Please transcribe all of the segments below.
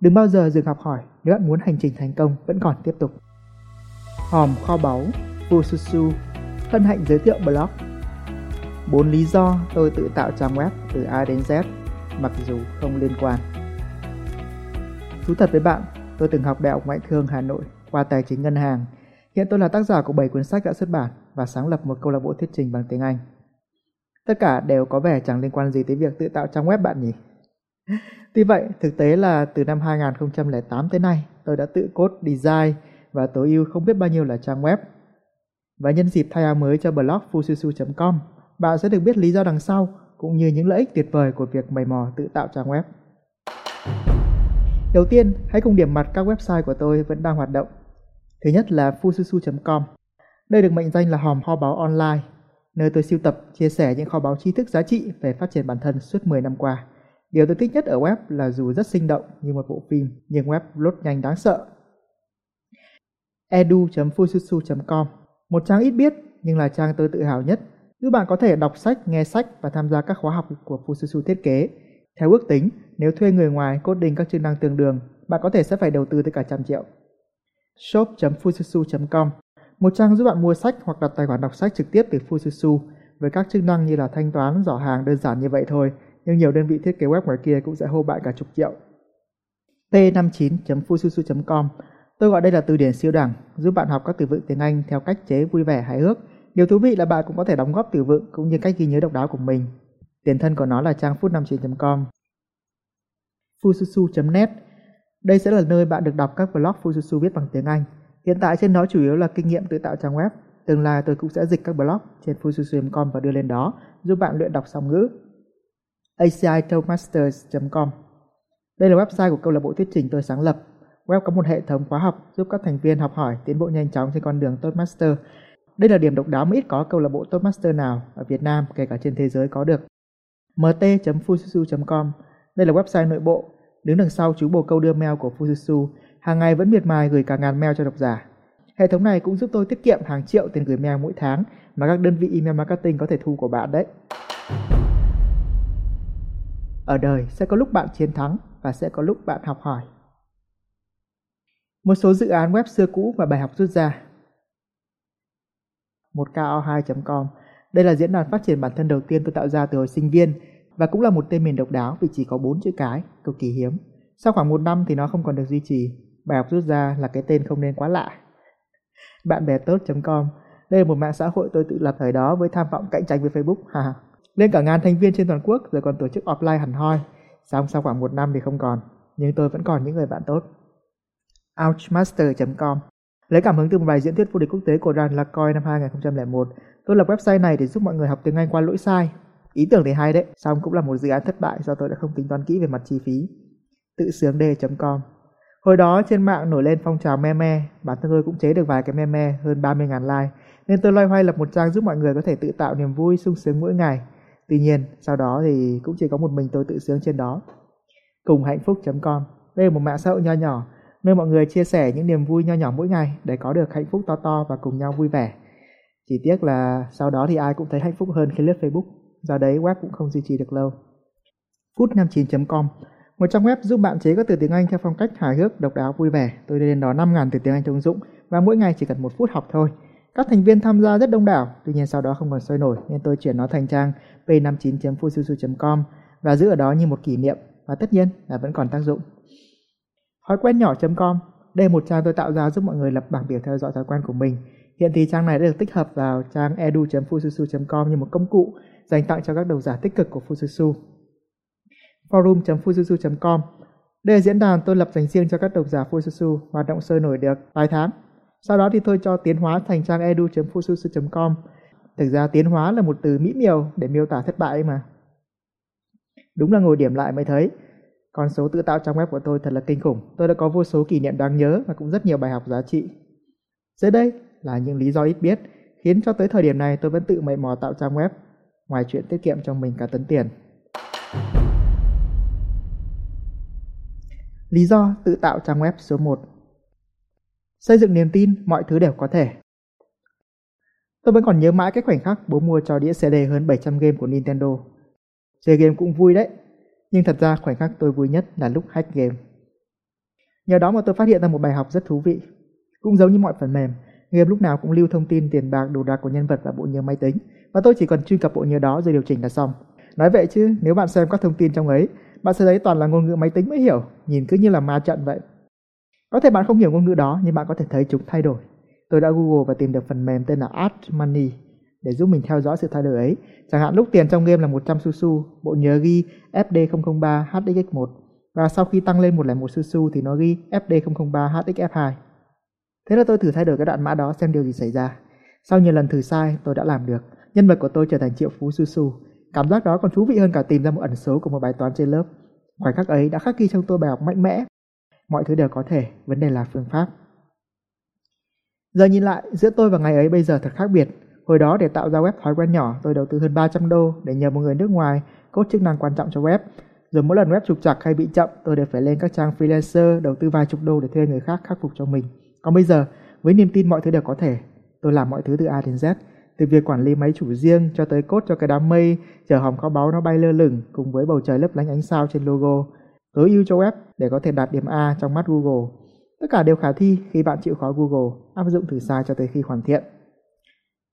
Đừng bao giờ dừng học hỏi nếu bạn muốn hành trình thành công vẫn còn tiếp tục. Hòm kho báu Fususu hân hạnh giới thiệu blog 4 lý do tôi tự tạo trang web từ A đến Z mặc dù không liên quan. Thú thật với bạn, tôi từng học Đại học Ngoại thương Hà Nội qua tài chính ngân hàng. Hiện tôi là tác giả của 7 cuốn sách đã xuất bản và sáng lập một câu lạc bộ thuyết trình bằng tiếng Anh. Tất cả đều có vẻ chẳng liên quan gì tới việc tự tạo trang web bạn nhỉ? Tuy vậy, thực tế là từ năm 2008 tới nay, tôi đã tự code design và tối ưu không biết bao nhiêu là trang web. Và nhân dịp thay áo mới cho blog fususu.com, bạn sẽ được biết lý do đằng sau cũng như những lợi ích tuyệt vời của việc mày mò tự tạo trang web. Đầu tiên, hãy cùng điểm mặt các website của tôi vẫn đang hoạt động. Thứ nhất là fususu.com. Đây được mệnh danh là hòm kho báu online, nơi tôi siêu tập, chia sẻ những kho báu tri thức giá trị về phát triển bản thân suốt 10 năm qua. Điều tôi thích nhất ở web là dù rất sinh động như một bộ phim, nhưng web lốt nhanh đáng sợ. edu.fususu.com Một trang ít biết nhưng là trang tôi tự hào nhất giúp bạn có thể đọc sách, nghe sách và tham gia các khóa học của Fususu thiết kế. Theo ước tính, nếu thuê người ngoài cốt coding các chức năng tương đương, bạn có thể sẽ phải đầu tư tới cả trăm triệu. shop.fususu.com Một trang giúp bạn mua sách hoặc đặt tài khoản đọc sách trực tiếp từ Fususu với các chức năng như là thanh toán, giỏ hàng đơn giản như vậy thôi, nhưng nhiều đơn vị thiết kế web ngoài kia cũng sẽ hô bạn cả chục triệu. T59.fususu.com Tôi gọi đây là từ điển siêu đẳng, giúp bạn học các từ vựng tiếng Anh theo cách chế vui vẻ hài hước. Điều thú vị là bạn cũng có thể đóng góp từ vựng cũng như cách ghi nhớ độc đáo của mình. Tiền thân của nó là trang food59.com. Fususu.net Đây sẽ là nơi bạn được đọc các blog Fususu viết bằng tiếng Anh. Hiện tại trên nó chủ yếu là kinh nghiệm tự tạo trang web. Tương lai tôi cũng sẽ dịch các blog trên fususu.com và đưa lên đó, giúp bạn luyện đọc song ngữ. ACIToastmasters.com Đây là website của câu lạc bộ thuyết trình tôi sáng lập. Web có một hệ thống khóa học giúp các thành viên học hỏi tiến bộ nhanh chóng trên con đường Toastmaster. Đây là điểm độc đáo mà ít có câu lạc bộ Toastmaster nào ở Việt Nam kể cả trên thế giới có được. mt.fususu.com Đây là website nội bộ. Đứng đằng sau chú bồ câu đưa mail của Fususu, hàng ngày vẫn miệt mài gửi cả ngàn mail cho độc giả. Hệ thống này cũng giúp tôi tiết kiệm hàng triệu tiền gửi mail mỗi tháng mà các đơn vị email marketing có thể thu của bạn đấy. Ở đời sẽ có lúc bạn chiến thắng và sẽ có lúc bạn học hỏi. Một số dự án web xưa cũ và bài học rút ra. 1ko2.com Đây là diễn đàn phát triển bản thân đầu tiên tôi tạo ra từ hồi sinh viên và cũng là một tên miền độc đáo vì chỉ có 4 chữ cái, cực kỳ hiếm. Sau khoảng một năm thì nó không còn được duy trì. Bài học rút ra là cái tên không nên quá lạ. Bạn bè tốt.com Đây là một mạng xã hội tôi tự lập thời đó với tham vọng cạnh tranh với Facebook. Lên cả ngàn thành viên trên toàn quốc rồi còn tổ chức offline hẳn hoi. Xong sau khoảng một năm thì không còn, nhưng tôi vẫn còn những người bạn tốt. Ouchmaster.com Lấy cảm hứng từ một bài diễn thuyết vô địch quốc tế của đoàn Lacoy năm 2001, tôi lập website này để giúp mọi người học tiếng Anh qua lỗi sai. Ý tưởng thì hay đấy, xong cũng là một dự án thất bại do tôi đã không tính toán kỹ về mặt chi phí. Tự sướng d com Hồi đó trên mạng nổi lên phong trào meme, bản thân tôi cũng chế được vài cái meme hơn 30.000 like, nên tôi loay hoay lập một trang giúp mọi người có thể tự tạo niềm vui sung sướng mỗi ngày. Tuy nhiên, sau đó thì cũng chỉ có một mình tôi tự sướng trên đó. Cùng hạnh phúc.com Đây là một mạng xã hội nho nhỏ, nơi mọi người chia sẻ những niềm vui nho nhỏ mỗi ngày để có được hạnh phúc to to và cùng nhau vui vẻ. Chỉ tiếc là sau đó thì ai cũng thấy hạnh phúc hơn khi lướt Facebook, do đấy web cũng không duy trì được lâu. Food59.com một trang web giúp bạn chế các từ tiếng Anh theo phong cách hài hước, độc đáo, vui vẻ. Tôi lên đó 5.000 từ tiếng Anh thông dụng và mỗi ngày chỉ cần một phút học thôi. Các thành viên tham gia rất đông đảo, tuy nhiên sau đó không còn sôi nổi nên tôi chuyển nó thành trang p59.fususu.com và giữ ở đó như một kỷ niệm và tất nhiên là vẫn còn tác dụng. Thói quen nhỏ.com Đây là một trang tôi tạo ra giúp mọi người lập bảng biểu theo dõi thói quen của mình. Hiện thì trang này đã được tích hợp vào trang edu.fususu.com như một công cụ dành tặng cho các độc giả tích cực của Fususu. Forum.fususu.com Đây là diễn đàn tôi lập dành riêng cho các độc giả Fususu hoạt động sôi nổi được vài tháng. Sau đó thì tôi cho tiến hóa thành trang edu.fususu.com Thực ra tiến hóa là một từ mỹ miều để miêu tả thất bại mà. Đúng là ngồi điểm lại mới thấy. Con số tự tạo trang web của tôi thật là kinh khủng. Tôi đã có vô số kỷ niệm đáng nhớ và cũng rất nhiều bài học giá trị. Dưới đây là những lý do ít biết, khiến cho tới thời điểm này tôi vẫn tự mày mò tạo trang web, ngoài chuyện tiết kiệm cho mình cả tấn tiền. Lý do tự tạo trang web số 1 Xây dựng niềm tin mọi thứ đều có thể. Tôi vẫn còn nhớ mãi cái khoảnh khắc bố mua cho đĩa CD hơn 700 game của Nintendo. Chơi game cũng vui đấy, nhưng thật ra khoảnh khắc tôi vui nhất là lúc hack game. Nhờ đó mà tôi phát hiện ra một bài học rất thú vị. Cũng giống như mọi phần mềm, game lúc nào cũng lưu thông tin tiền bạc đồ đạc của nhân vật và bộ nhớ máy tính và tôi chỉ cần truy cập bộ nhớ đó rồi điều chỉnh là xong. Nói vậy chứ, nếu bạn xem các thông tin trong ấy, bạn sẽ thấy toàn là ngôn ngữ máy tính mới hiểu, nhìn cứ như là ma trận vậy. Có thể bạn không hiểu ngôn ngữ đó nhưng bạn có thể thấy chúng thay đổi. Tôi đã Google và tìm được phần mềm tên là Art Money để giúp mình theo dõi sự thay đổi ấy. Chẳng hạn lúc tiền trong game là 100 su su, bộ nhớ ghi FD003 HXX1 và sau khi tăng lên 101 su su thì nó ghi FD003 HXF2. Thế là tôi thử thay đổi cái đoạn mã đó xem điều gì xảy ra. Sau nhiều lần thử sai, tôi đã làm được. Nhân vật của tôi trở thành triệu phú su su. Cảm giác đó còn thú vị hơn cả tìm ra một ẩn số của một bài toán trên lớp. Khoảnh khắc ấy đã khắc ghi trong tôi bài học mạnh mẽ. Mọi thứ đều có thể, vấn đề là phương pháp. Giờ nhìn lại, giữa tôi và ngày ấy bây giờ thật khác biệt. Hồi đó để tạo ra web thói quen nhỏ, tôi đầu tư hơn 300 đô để nhờ một người nước ngoài cốt chức năng quan trọng cho web. Rồi mỗi lần web trục trặc hay bị chậm, tôi đều phải lên các trang freelancer đầu tư vài chục đô để thuê người khác khắc phục cho mình. Còn bây giờ, với niềm tin mọi thứ đều có thể, tôi làm mọi thứ từ A đến Z, từ việc quản lý máy chủ riêng cho tới cốt cho cái đám mây chở hòm kho báu nó bay lơ lửng cùng với bầu trời lấp lánh ánh sao trên logo, tối ưu cho web để có thể đạt điểm A trong mắt Google. Tất cả đều khả thi khi bạn chịu khó Google, áp dụng thử sai cho tới khi hoàn thiện.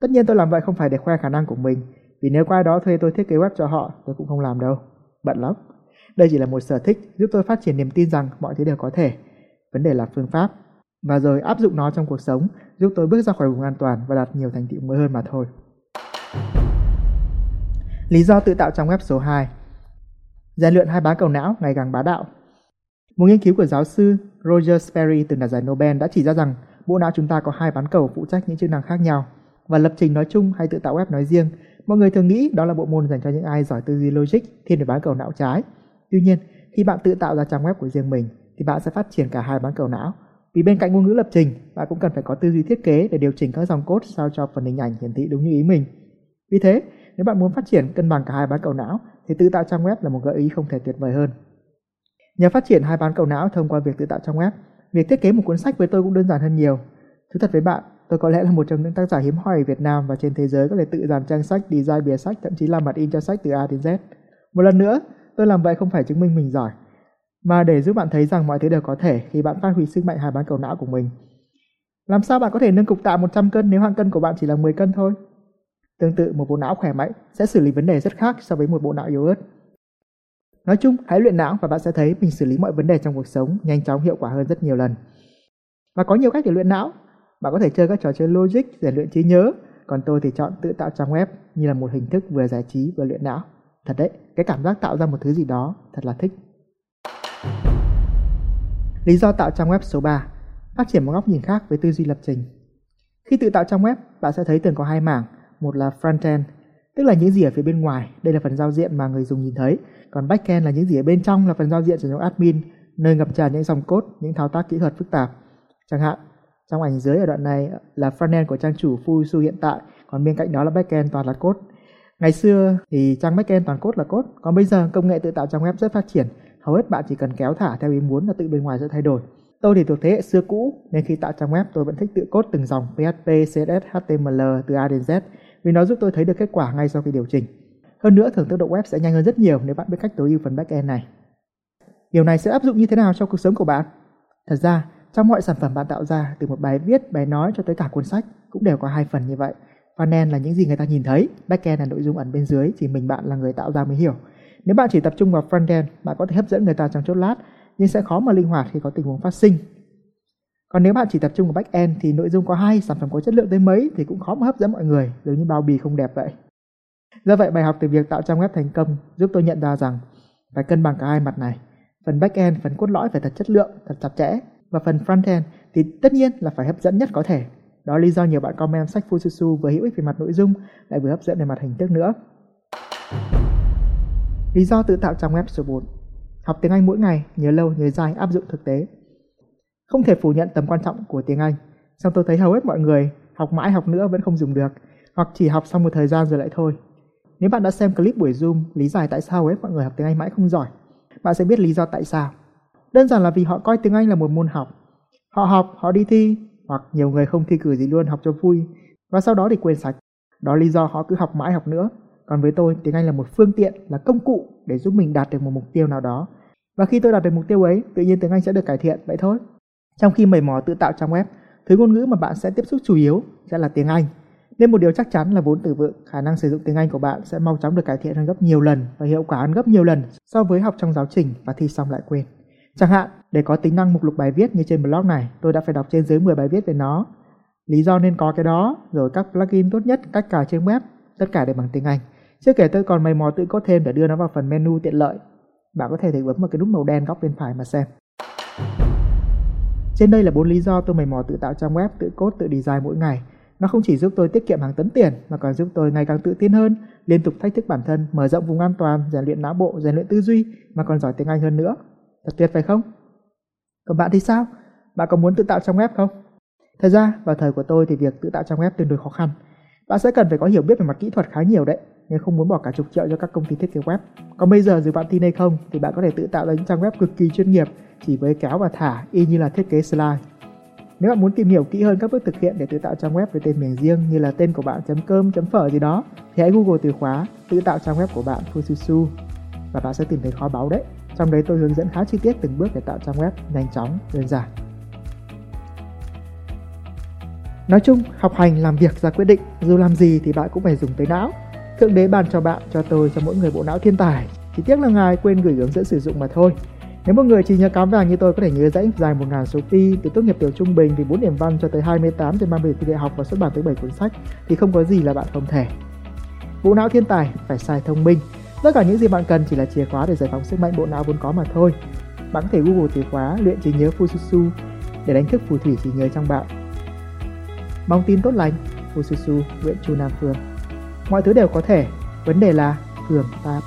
Tất nhiên tôi làm vậy không phải để khoe khả năng của mình, vì nếu có ai đó thuê tôi thiết kế web cho họ, tôi cũng không làm đâu. Bận lắm. Đây chỉ là một sở thích giúp tôi phát triển niềm tin rằng mọi thứ đều có thể. Vấn đề là phương pháp và rồi áp dụng nó trong cuộc sống giúp tôi bước ra khỏi vùng an toàn và đạt nhiều thành tựu mới hơn mà thôi. Lý do tự tạo trong web số 2 Rèn luyện hai bán cầu não ngày càng bá đạo Một nghiên cứu của giáo sư Roger Sperry từng đạt giải Nobel đã chỉ ra rằng bộ não chúng ta có hai bán cầu phụ trách những chức năng khác nhau và lập trình nói chung hay tự tạo web nói riêng. Mọi người thường nghĩ đó là bộ môn dành cho những ai giỏi tư duy logic thiên về bán cầu não trái. Tuy nhiên, khi bạn tự tạo ra trang web của riêng mình thì bạn sẽ phát triển cả hai bán cầu não vì bên cạnh ngôn ngữ lập trình, bạn cũng cần phải có tư duy thiết kế để điều chỉnh các dòng code sao cho phần hình ảnh hiển thị đúng như ý mình. Vì thế, nếu bạn muốn phát triển cân bằng cả hai bán cầu não thì tự tạo trang web là một gợi ý không thể tuyệt vời hơn. Nhờ phát triển hai bán cầu não thông qua việc tự tạo trang web, việc thiết kế một cuốn sách với tôi cũng đơn giản hơn nhiều. Thú thật với bạn, tôi có lẽ là một trong những tác giả hiếm hoi ở Việt Nam và trên thế giới có thể tự dàn trang sách, design bìa sách, thậm chí làm mặt in cho sách từ A đến Z. Một lần nữa, tôi làm vậy không phải chứng minh mình giỏi, mà để giúp bạn thấy rằng mọi thứ đều có thể khi bạn phát huy sức mạnh hai bán cầu não của mình. Làm sao bạn có thể nâng cục tạ 100 cân nếu hạng cân của bạn chỉ là 10 cân thôi? Tương tự, một bộ não khỏe mạnh sẽ xử lý vấn đề rất khác so với một bộ não yếu ớt. Nói chung, hãy luyện não và bạn sẽ thấy mình xử lý mọi vấn đề trong cuộc sống nhanh chóng hiệu quả hơn rất nhiều lần. Và có nhiều cách để luyện não. Bạn có thể chơi các trò chơi logic để luyện trí nhớ, còn tôi thì chọn tự tạo trang web như là một hình thức vừa giải trí vừa luyện não. Thật đấy, cái cảm giác tạo ra một thứ gì đó thật là thích. Lý do tạo trang web số 3 Phát triển một góc nhìn khác với tư duy lập trình Khi tự tạo trang web, bạn sẽ thấy thường có hai mảng một là frontend, tức là những gì ở phía bên ngoài. Đây là phần giao diện mà người dùng nhìn thấy. Còn backend là những gì ở bên trong là phần giao diện sử dụng admin Nơi ngập tràn những dòng code, những thao tác kỹ thuật phức tạp. Chẳng hạn, trong ảnh dưới ở đoạn này là frontend của trang chủ Fusu hiện tại Còn bên cạnh đó là backend toàn là code. Ngày xưa thì trang backend toàn code là code Còn bây giờ công nghệ tự tạo trang web rất phát triển. Hầu hết bạn chỉ cần kéo thả theo ý muốn là tự bên ngoài sẽ thay đổi. Tôi thì thuộc thế hệ xưa cũ nên khi tạo trang web tôi vẫn thích tự code từng dòng PHP, CSS, HTML từ A đến Z vì nó giúp tôi thấy được kết quả ngay sau khi điều chỉnh. Hơn nữa thường tốc độ web sẽ nhanh hơn rất nhiều nếu bạn biết cách tối ưu phần backend này. Điều này sẽ áp dụng như thế nào trong cuộc sống của bạn? Thật ra, trong mọi sản phẩm bạn tạo ra, từ một bài viết, bài nói cho tới cả cuốn sách cũng đều có hai phần như vậy. Frontend là những gì người ta nhìn thấy, backend là nội dung ẩn bên dưới chỉ mình bạn là người tạo ra mới hiểu. Nếu bạn chỉ tập trung vào frontend, bạn có thể hấp dẫn người ta trong chốt lát, nhưng sẽ khó mà linh hoạt khi có tình huống phát sinh. Còn nếu bạn chỉ tập trung vào backend thì nội dung có hay, sản phẩm có chất lượng tới mấy thì cũng khó mà hấp dẫn mọi người, giống như bao bì không đẹp vậy. Do vậy bài học từ việc tạo trang web thành công giúp tôi nhận ra rằng phải cân bằng cả hai mặt này. Phần back end phần cốt lõi phải thật chất lượng, thật chặt chẽ và phần front end thì tất nhiên là phải hấp dẫn nhất có thể. Đó là lý do nhiều bạn comment sách Fususu vừa hữu ích về mặt nội dung lại vừa hấp dẫn về mặt hình thức nữa. Lý do tự tạo trang web số 4 Học tiếng Anh mỗi ngày, nhớ lâu, nhớ dài, áp dụng thực tế không thể phủ nhận tầm quan trọng của tiếng Anh. Xong tôi thấy hầu hết mọi người học mãi học nữa vẫn không dùng được Hoặc chỉ học xong một thời gian rồi lại thôi. Nếu bạn đã xem clip buổi Zoom lý giải tại sao hết mọi người học tiếng Anh mãi không giỏi Bạn sẽ biết lý do tại sao. Đơn giản là vì họ coi tiếng Anh là một môn học. Họ học, họ đi thi Hoặc nhiều người không thi cử gì luôn học cho vui Và sau đó thì quên sạch. Đó lý do họ cứ học mãi học nữa. Còn với tôi, tiếng Anh là một phương tiện, là công cụ để giúp mình đạt được một mục tiêu nào đó. Và khi tôi đạt được mục tiêu ấy, tự nhiên tiếng Anh sẽ được cải thiện, vậy thôi. Trong khi mầy mò tự tạo trang web, thứ ngôn ngữ mà bạn sẽ tiếp xúc chủ yếu sẽ là tiếng Anh. Nên một điều chắc chắn là vốn từ vựng, khả năng sử dụng tiếng Anh của bạn sẽ mau chóng được cải thiện hơn gấp nhiều lần và hiệu quả hơn gấp nhiều lần so với học trong giáo trình và thi xong lại quên. Chẳng hạn, để có tính năng mục lục bài viết như trên blog này, tôi đã phải đọc trên dưới 10 bài viết về nó. Lý do nên có cái đó, rồi các plugin tốt nhất, cách cài trên web, tất cả đều bằng tiếng Anh. Chưa kể tôi còn mày mò tự code thêm để đưa nó vào phần menu tiện lợi. Bạn có thể thử bấm vào cái nút màu đen góc bên phải mà xem. Trên đây là bốn lý do tôi mày mò tự tạo trang web, tự code, tự design mỗi ngày. Nó không chỉ giúp tôi tiết kiệm hàng tấn tiền mà còn giúp tôi ngày càng tự tin hơn, liên tục thách thức bản thân, mở rộng vùng an toàn, rèn luyện não bộ, rèn luyện tư duy mà còn giỏi tiếng Anh hơn nữa. Thật tuyệt phải không? Còn bạn thì sao? Bạn có muốn tự tạo trang web không? Thật ra, vào thời của tôi thì việc tự tạo trang web tương đối khó khăn. Bạn sẽ cần phải có hiểu biết về mặt kỹ thuật khá nhiều đấy, nếu không muốn bỏ cả chục triệu cho các công ty thiết kế web. Còn bây giờ dù bạn tin hay không thì bạn có thể tự tạo ra những trang web cực kỳ chuyên nghiệp chỉ với kéo và thả y như là thiết kế slide. Nếu bạn muốn tìm hiểu kỹ hơn các bước thực hiện để tự tạo trang web với tên miền riêng như là tên của bạn chấm cơm chấm phở gì đó thì hãy google từ khóa tự tạo trang web của bạn Fususu và bạn sẽ tìm thấy kho báu đấy. Trong đấy tôi hướng dẫn khá chi tiết từng bước để tạo trang web nhanh chóng, đơn giản. Nói chung, học hành làm việc ra quyết định, dù làm gì thì bạn cũng phải dùng tới não. Thượng đế ban cho bạn, cho tôi, cho mỗi người bộ não thiên tài. Chỉ tiếc là ngài quên gửi hướng dẫn sử dụng mà thôi. Nếu một người chỉ nhớ cám vàng như tôi có thể nhớ dãy dài 1.000 số pi từ tốt nghiệp tiểu trung bình thì 4 điểm văn cho tới 28 trên 30 thi đại học và xuất bản tới 7 cuốn sách thì không có gì là bạn không thể. Bộ não thiên tài phải xài thông minh. Tất cả những gì bạn cần chỉ là chìa khóa để giải phóng sức mạnh bộ não vốn có mà thôi. Bạn có thể Google từ khóa luyện trí nhớ Fususu để đánh thức phù thủy trí nhớ trong bạn. Mong tin tốt lành, Fususu, Nguyễn Chu Nam Phương. Mọi thứ đều có thể, vấn đề là cường ta